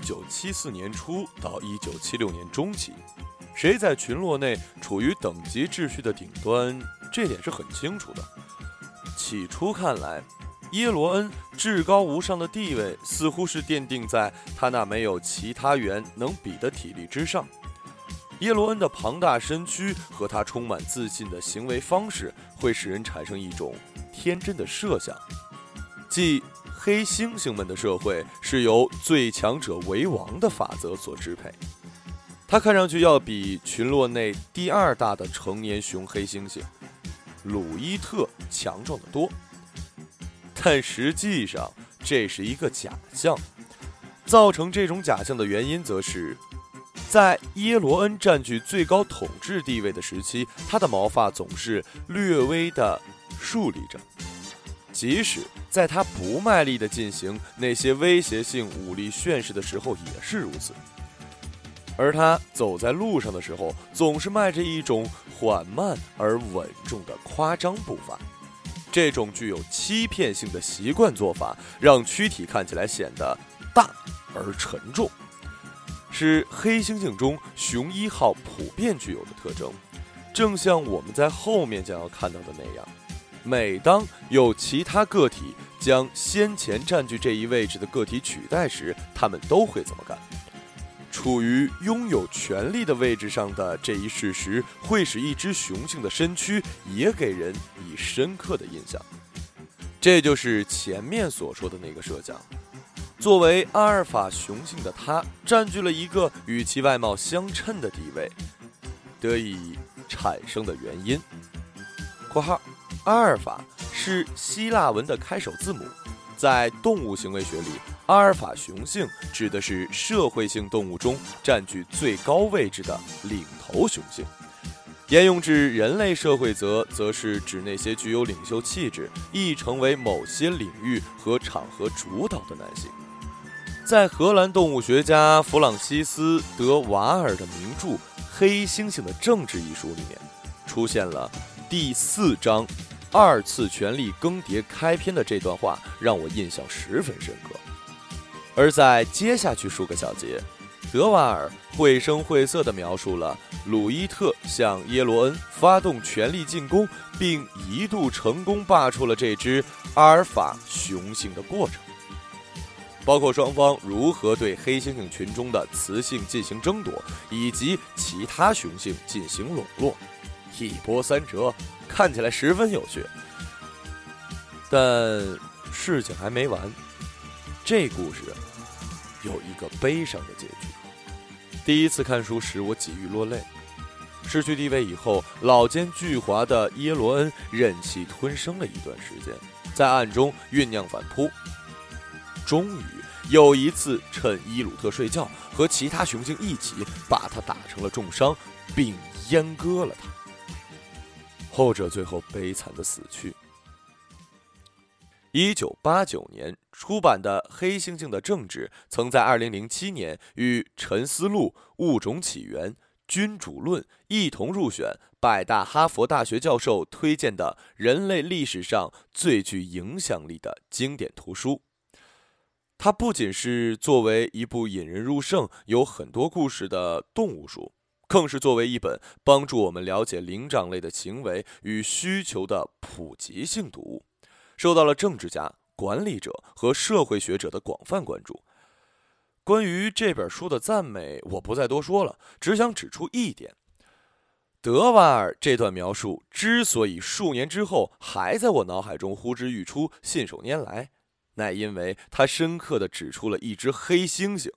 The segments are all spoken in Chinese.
从1974年初到1976年中期，谁在群落内处于等级秩序的顶端，这点是很清楚的。起初看来，耶罗恩至高无上的地位似乎是奠定在他那没有其他猿能比的体力之上。耶罗恩的庞大身躯和他充满自信的行为方式，会使人产生一种天真的设想，即黑猩猩们的社会是由最强者为王的法则所支配。他看上去要比群落内第二大的成年雄黑猩猩鲁伊特强壮得多。但实际上，这是一个假象。造成这种假象的原因，则是。在耶罗恩占据最高统治地位的时期，他的毛发总是略微的竖立着，即使在他不卖力地进行那些威胁性武力宣誓的时候也是如此。而他走在路上的时候，总是迈着一种缓慢而稳重的夸张步伐。这种具有欺骗性的习惯做法，让躯体看起来显得大而沉重。是黑猩猩中熊一号普遍具有的特征，正像我们在后面将要看到的那样，每当有其他个体将先前占据这一位置的个体取代时，他们都会这么干。处于拥有权力的位置上的这一事实，会使一只雄性的身躯也给人以深刻的印象。这就是前面所说的那个设想。作为阿尔法雄性的它，占据了一个与其外貌相称的地位，得以产生的原因。（括号阿尔法是希腊文的开首字母，在动物行为学里，阿尔法雄性指的是社会性动物中占据最高位置的领头雄性。沿用至人类社会，则则是指那些具有领袖气质、易成为某些领域和场合主导的男性。）在荷兰动物学家弗朗西斯·德瓦尔的名著《黑猩猩的政治》一书里面，出现了第四章二次权力更迭开篇的这段话，让我印象十分深刻。而在接下去数个小节，德瓦尔绘声绘色地描述了鲁伊特向耶罗恩发动全力进攻，并一度成功罢黜了这只阿尔法雄性的过程。包括双方如何对黑猩猩群中的雌性进行争夺，以及其他雄性进行笼络，一波三折，看起来十分有趣。但事情还没完，这故事有一个悲伤的结局。第一次看书时，我几欲落泪。失去地位以后，老奸巨猾的耶罗恩忍气吞声了一段时间，在暗中酝酿反扑。终于有一次，趁伊鲁特睡觉，和其他雄性一起把他打成了重伤，并阉割了他。后者最后悲惨的死去。一九八九年出版的《黑猩猩的政治》曾在二零零七年与《沉思录》《物种起源》《君主论》一同入选百大哈佛大学教授推荐的人类历史上最具影响力的经典图书。它不仅是作为一部引人入胜、有很多故事的动物书，更是作为一本帮助我们了解灵长类的行为与需求的普及性读物，受到了政治家、管理者和社会学者的广泛关注。关于这本书的赞美，我不再多说了，只想指出一点：德瓦尔这段描述之所以数年之后还在我脑海中呼之欲出、信手拈来。乃因为他深刻的指出了一只黑猩猩，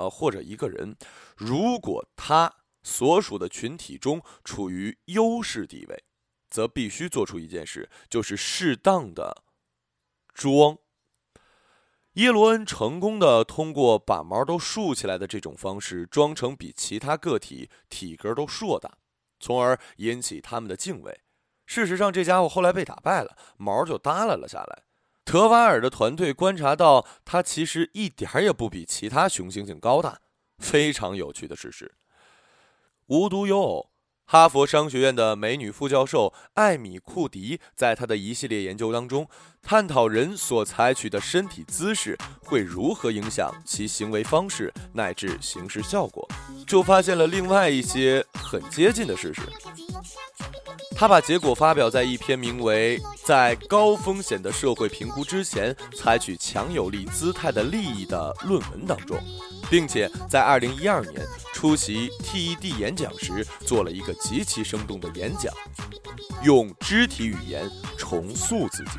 呃，或者一个人，如果他所属的群体中处于优势地位，则必须做出一件事，就是适当的装。耶罗恩成功的通过把毛都竖起来的这种方式，装成比其他个体体格都硕大，从而引起他们的敬畏。事实上，这家伙后来被打败了，毛就耷拉了下来。德瓦尔的团队观察到，他其实一点也不比其他雄猩猩高大。非常有趣的事实。无独有偶，哈佛商学院的美女副教授艾米·库迪在她的一系列研究当中，探讨人所采取的身体姿势会如何影响其行为方式乃至行事效果，就发现了另外一些很接近的事实。他把结果发表在一篇名为《在高风险的社会评估之前采取强有力姿态的利益》的论文当中。并且在二零一二年出席 TED 演讲时，做了一个极其生动的演讲，用肢体语言重塑自己。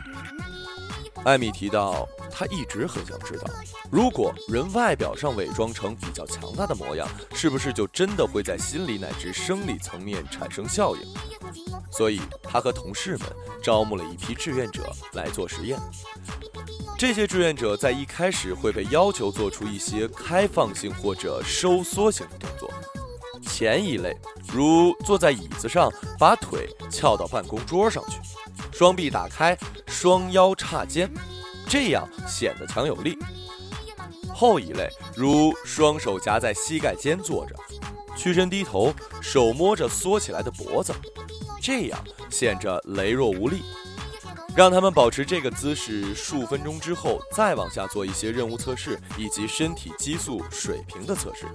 艾米提到，他一直很想知道，如果人外表上伪装成比较强大的模样，是不是就真的会在心理乃至生理层面产生效应？所以，他和同事们招募了一批志愿者来做实验。这些志愿者在一开始会被要求做出一些开放性或者收缩性的动作。前一类，如坐在椅子上，把腿翘到办公桌上去，双臂打开，双腰叉肩，这样显得强有力。后一类，如双手夹在膝盖间坐着，屈身低头，手摸着缩起来的脖子，这样显着羸弱无力。让他们保持这个姿势数分钟之后，再往下做一些任务测试以及身体激素水平的测试。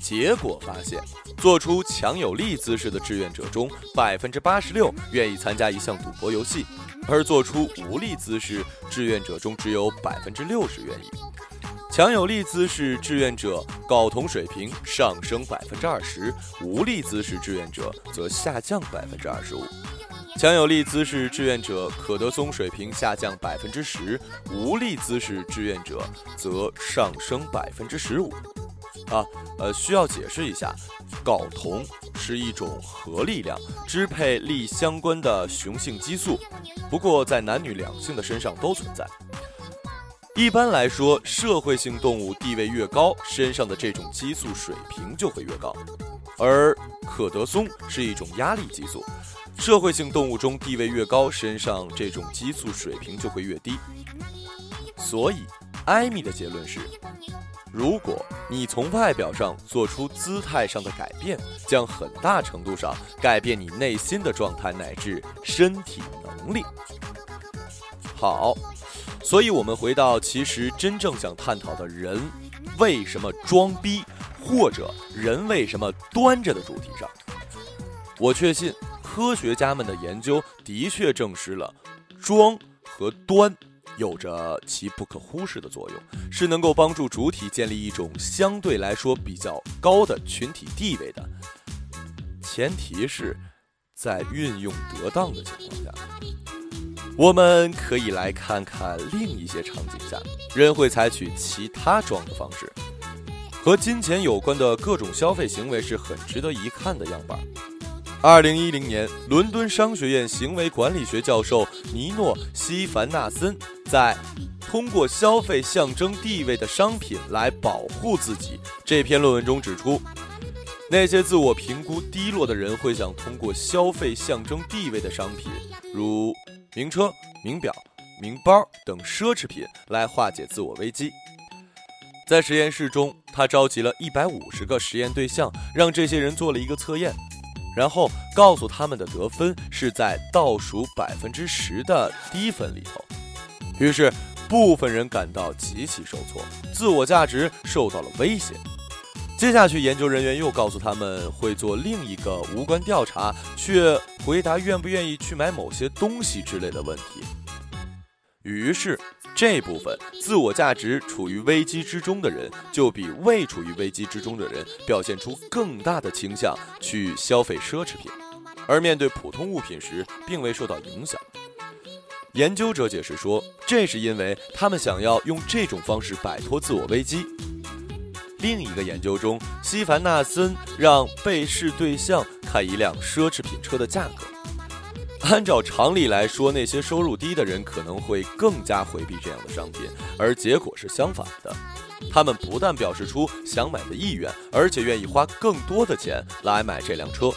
结果发现，做出强有力姿势的志愿者中，百分之八十六愿意参加一项赌博游戏，而做出无力姿势志愿者中只有百分之六十愿意。强有力姿势志愿者睾酮水平上升百分之二十，无力姿势志愿者则下降百分之二十五。强有力姿势志愿者可得松水平下降百分之十，无力姿势志愿者则上升百分之十五。啊，呃，需要解释一下，睾酮是一种核力量支配力相关的雄性激素，不过在男女两性的身上都存在。一般来说，社会性动物地位越高，身上的这种激素水平就会越高，而可得松是一种压力激素。社会性动物中地位越高，身上这种激素水平就会越低。所以，艾米的结论是：如果你从外表上做出姿态上的改变，将很大程度上改变你内心的状态乃至身体能力。好，所以我们回到其实真正想探讨的人为什么装逼，或者人为什么端着的主题上。我确信。科学家们的研究的确证实了，装和端有着其不可忽视的作用，是能够帮助主体建立一种相对来说比较高的群体地位的。前提是在运用得当的情况下。我们可以来看看另一些场景下，人会采取其他装的方式。和金钱有关的各种消费行为是很值得一看的样板。二零一零年，伦敦商学院行为管理学教授尼诺·西凡纳森在《通过消费象征地位的商品来保护自己》这篇论文中指出，那些自我评估低落的人会想通过消费象征地位的商品，如名车、名表、名包等奢侈品来化解自我危机。在实验室中，他召集了一百五十个实验对象，让这些人做了一个测验。然后告诉他们的得分是在倒数百分之十的低分里头，于是部分人感到极其受挫，自我价值受到了威胁。接下去，研究人员又告诉他们会做另一个无关调查，却回答愿不愿意去买某些东西之类的问题。于是。这部分自我价值处于危机之中的人，就比未处于危机之中的人表现出更大的倾向去消费奢侈品，而面对普通物品时并未受到影响。研究者解释说，这是因为他们想要用这种方式摆脱自我危机。另一个研究中，西凡纳森让被试对象看一辆奢侈品车的价格。按照常理来说，那些收入低的人可能会更加回避这样的商品，而结果是相反的。他们不但表示出想买的意愿，而且愿意花更多的钱来买这辆车。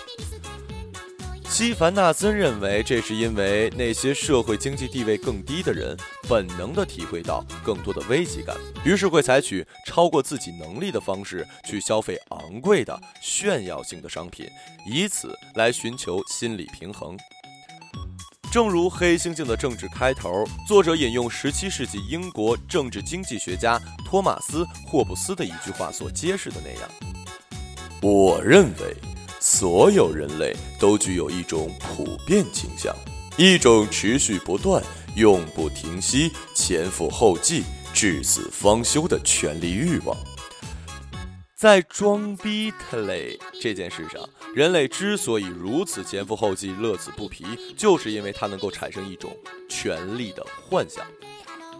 西凡纳森认为，这是因为那些社会经济地位更低的人本能地体会到更多的危机感，于是会采取超过自己能力的方式去消费昂贵的炫耀性的商品，以此来寻求心理平衡。正如《黑猩猩的政治》开头，作者引用17世纪英国政治经济学家托马斯·霍布斯的一句话所揭示的那样：“我认为。”所有人类都具有一种普遍倾向，一种持续不断、永不停息、前赴后继、至死方休的权力欲望。在装逼特类这件事上，人类之所以如此前赴后继、乐此不疲，就是因为它能够产生一种权力的幻想。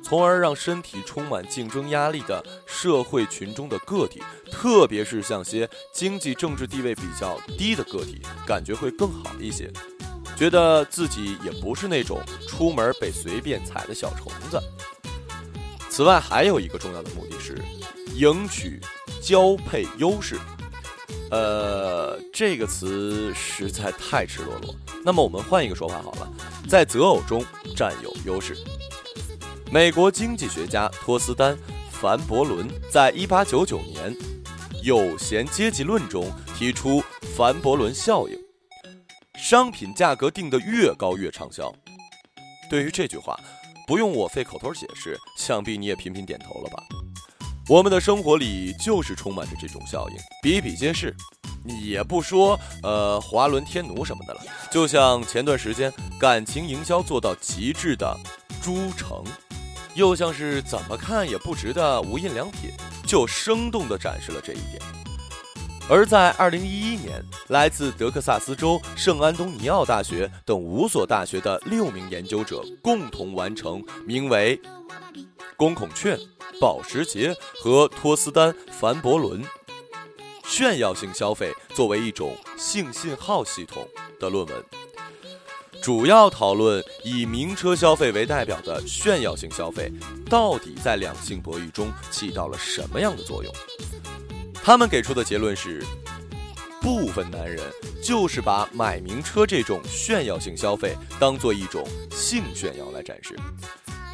从而让身体充满竞争压力的社会群中的个体，特别是像些经济政治地位比较低的个体，感觉会更好一些，觉得自己也不是那种出门被随便踩的小虫子。此外，还有一个重要的目的是赢取交配优势。呃，这个词实在太赤裸裸。那么我们换一个说法好了，在择偶中占有优势。美国经济学家托斯丹·凡伯伦在1899年《有闲阶级论》中提出凡伯伦效应：商品价格定得越高越畅销。对于这句话，不用我费口头解释，想必你也频频点头了吧？我们的生活里就是充满着这种效应，比比皆是。也不说呃华伦天奴什么的了，就像前段时间感情营销做到极致的朱成。又像是怎么看也不值的无印良品，就生动地展示了这一点。而在2011年，来自德克萨斯州圣安东尼奥大学等五所大学的六名研究者共同完成名为“公孔雀、保时捷和托斯丹·凡伯伦炫耀性消费作为一种性信号系统”的论文。主要讨论以名车消费为代表的炫耀性消费，到底在两性博弈中起到了什么样的作用？他们给出的结论是：部分男人就是把买名车这种炫耀性消费当做一种性炫耀来展示，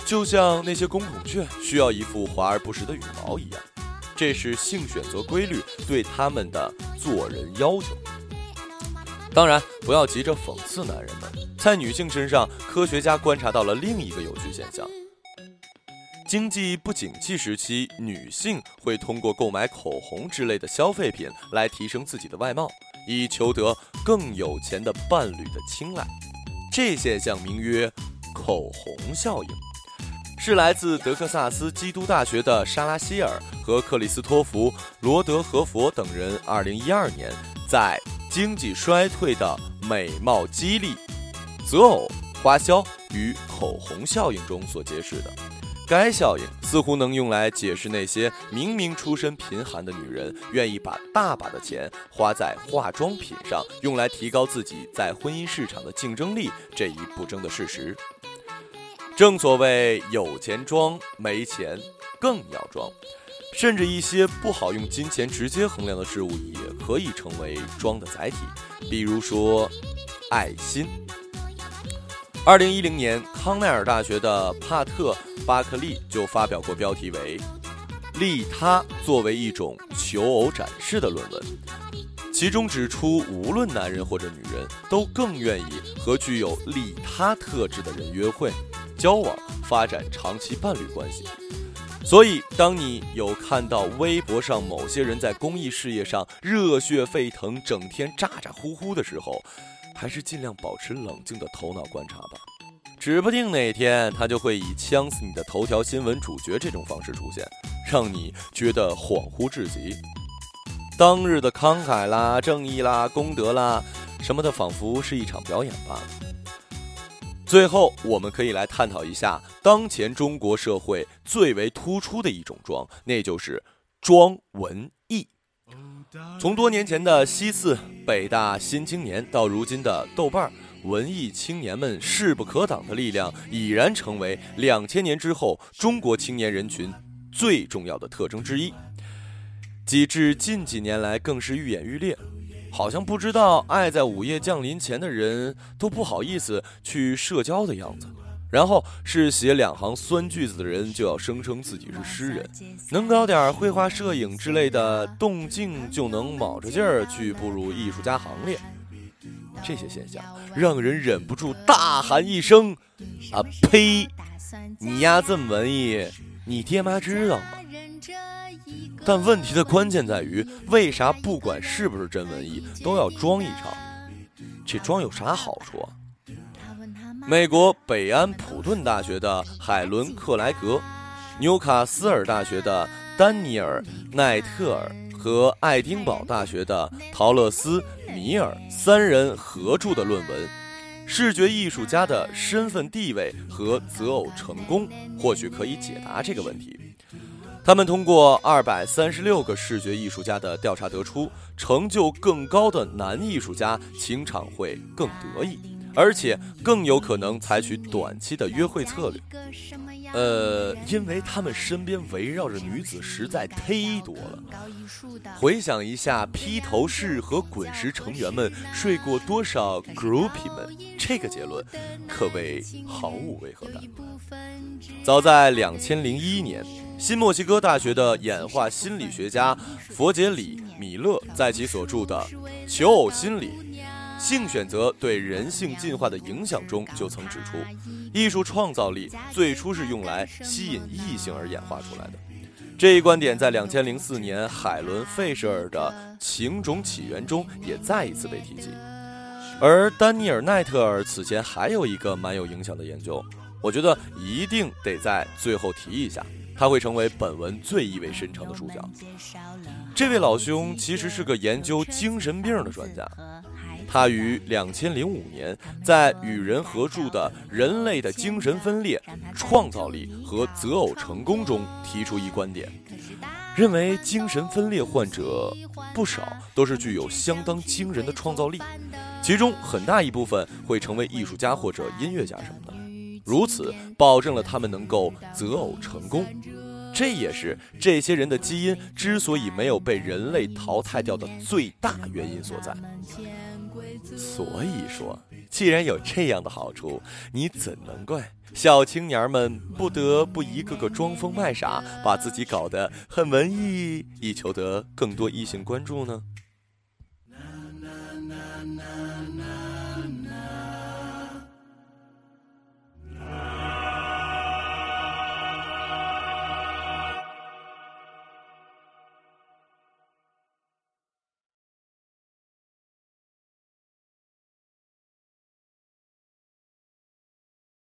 就像那些公孔雀需要一副华而不实的羽毛一样，这是性选择规律对他们的做人要求。当然，不要急着讽刺男人们。在女性身上，科学家观察到了另一个有趣现象：经济不景气时期，女性会通过购买口红之类的消费品来提升自己的外貌，以求得更有钱的伴侣的青睐。这现象名曰“口红效应”，是来自德克萨斯基督大学的莎拉希尔和克里斯托弗·罗德和佛等人2012年在。经济衰退的美貌激励、择偶、花销与口红效应中所揭示的，该效应似乎能用来解释那些明明出身贫寒的女人愿意把大把的钱花在化妆品上，用来提高自己在婚姻市场的竞争力这一不争的事实。正所谓有钱装，没钱更要装。甚至一些不好用金钱直接衡量的事物，也可以成为装的载体。比如说，爱心。二零一零年，康奈尔大学的帕特·巴克利就发表过标题为“利他作为一种求偶展示”的论文，其中指出，无论男人或者女人，都更愿意和具有利他特质的人约会、交往、发展长期伴侣关系。所以，当你有看到微博上某些人在公益事业上热血沸腾、整天咋咋呼呼的时候，还是尽量保持冷静的头脑观察吧。指不定哪天他就会以呛死你的头条新闻主角这种方式出现，让你觉得恍惚至极。当日的慷慨啦、正义啦、功德啦，什么的，仿佛是一场表演罢了。最后，我们可以来探讨一下当前中国社会最为突出的一种装，那就是装文艺。从多年前的西四、北大、新青年，到如今的豆瓣儿，文艺青年们势不可挡的力量已然成为两千年之后中国青年人群最重要的特征之一。及至近几年来，更是愈演愈烈。好像不知道爱在午夜降临前的人都不好意思去社交的样子。然后是写两行酸句子的人就要声称自己是诗人，能搞点绘画、摄影之类的动静就能卯着劲儿去步入艺术家行列。这些现象让人忍不住大喊一声：“啊呸！你丫这么文艺，你爹妈知道吗？”但问题的关键在于，为啥不管是不是真文艺，都要装一场？这装有啥好处啊？美国北安普顿大学的海伦·克莱格，纽卡斯尔大学的丹尼尔·奈特尔和爱丁堡大学的陶勒斯·米尔三人合著的论文《视觉艺术家的身份地位和择偶成功》，或许可以解答这个问题。他们通过二百三十六个视觉艺术家的调查得出，成就更高的男艺术家情场会更得意，而且更有可能采取短期的约会策略。呃，因为他们身边围绕着女子实在忒多了。回想一下披头士和滚石成员们睡过多少 groupie 们，这个结论可谓毫无违和感。早在两千零一年。新墨西哥大学的演化心理学家佛杰里米勒在其所著的《求偶心理：性选择对人性进化的影响》中，就曾指出，艺术创造力最初是用来吸引异性而演化出来的。这一观点在2004年海伦费舍尔的《情种起源》中也再一次被提及。而丹尼尔奈特尔此前还有一个蛮有影响的研究，我觉得一定得在最后提一下。他会成为本文最意味深长的主角。这位老兄其实是个研究精神病的专家。他于两千零五年在与人合著的《人类的精神分裂、创造力和择偶成功》中提出一观点，认为精神分裂患者不少都是具有相当惊人的创造力，其中很大一部分会成为艺术家或者音乐家什么的。如此保证了他们能够择偶成功，这也是这些人的基因之所以没有被人类淘汰掉的最大原因所在。所以说，既然有这样的好处，你怎能怪小青年们不得不一个个装疯卖傻，把自己搞得很文艺，以求得更多异性关注呢？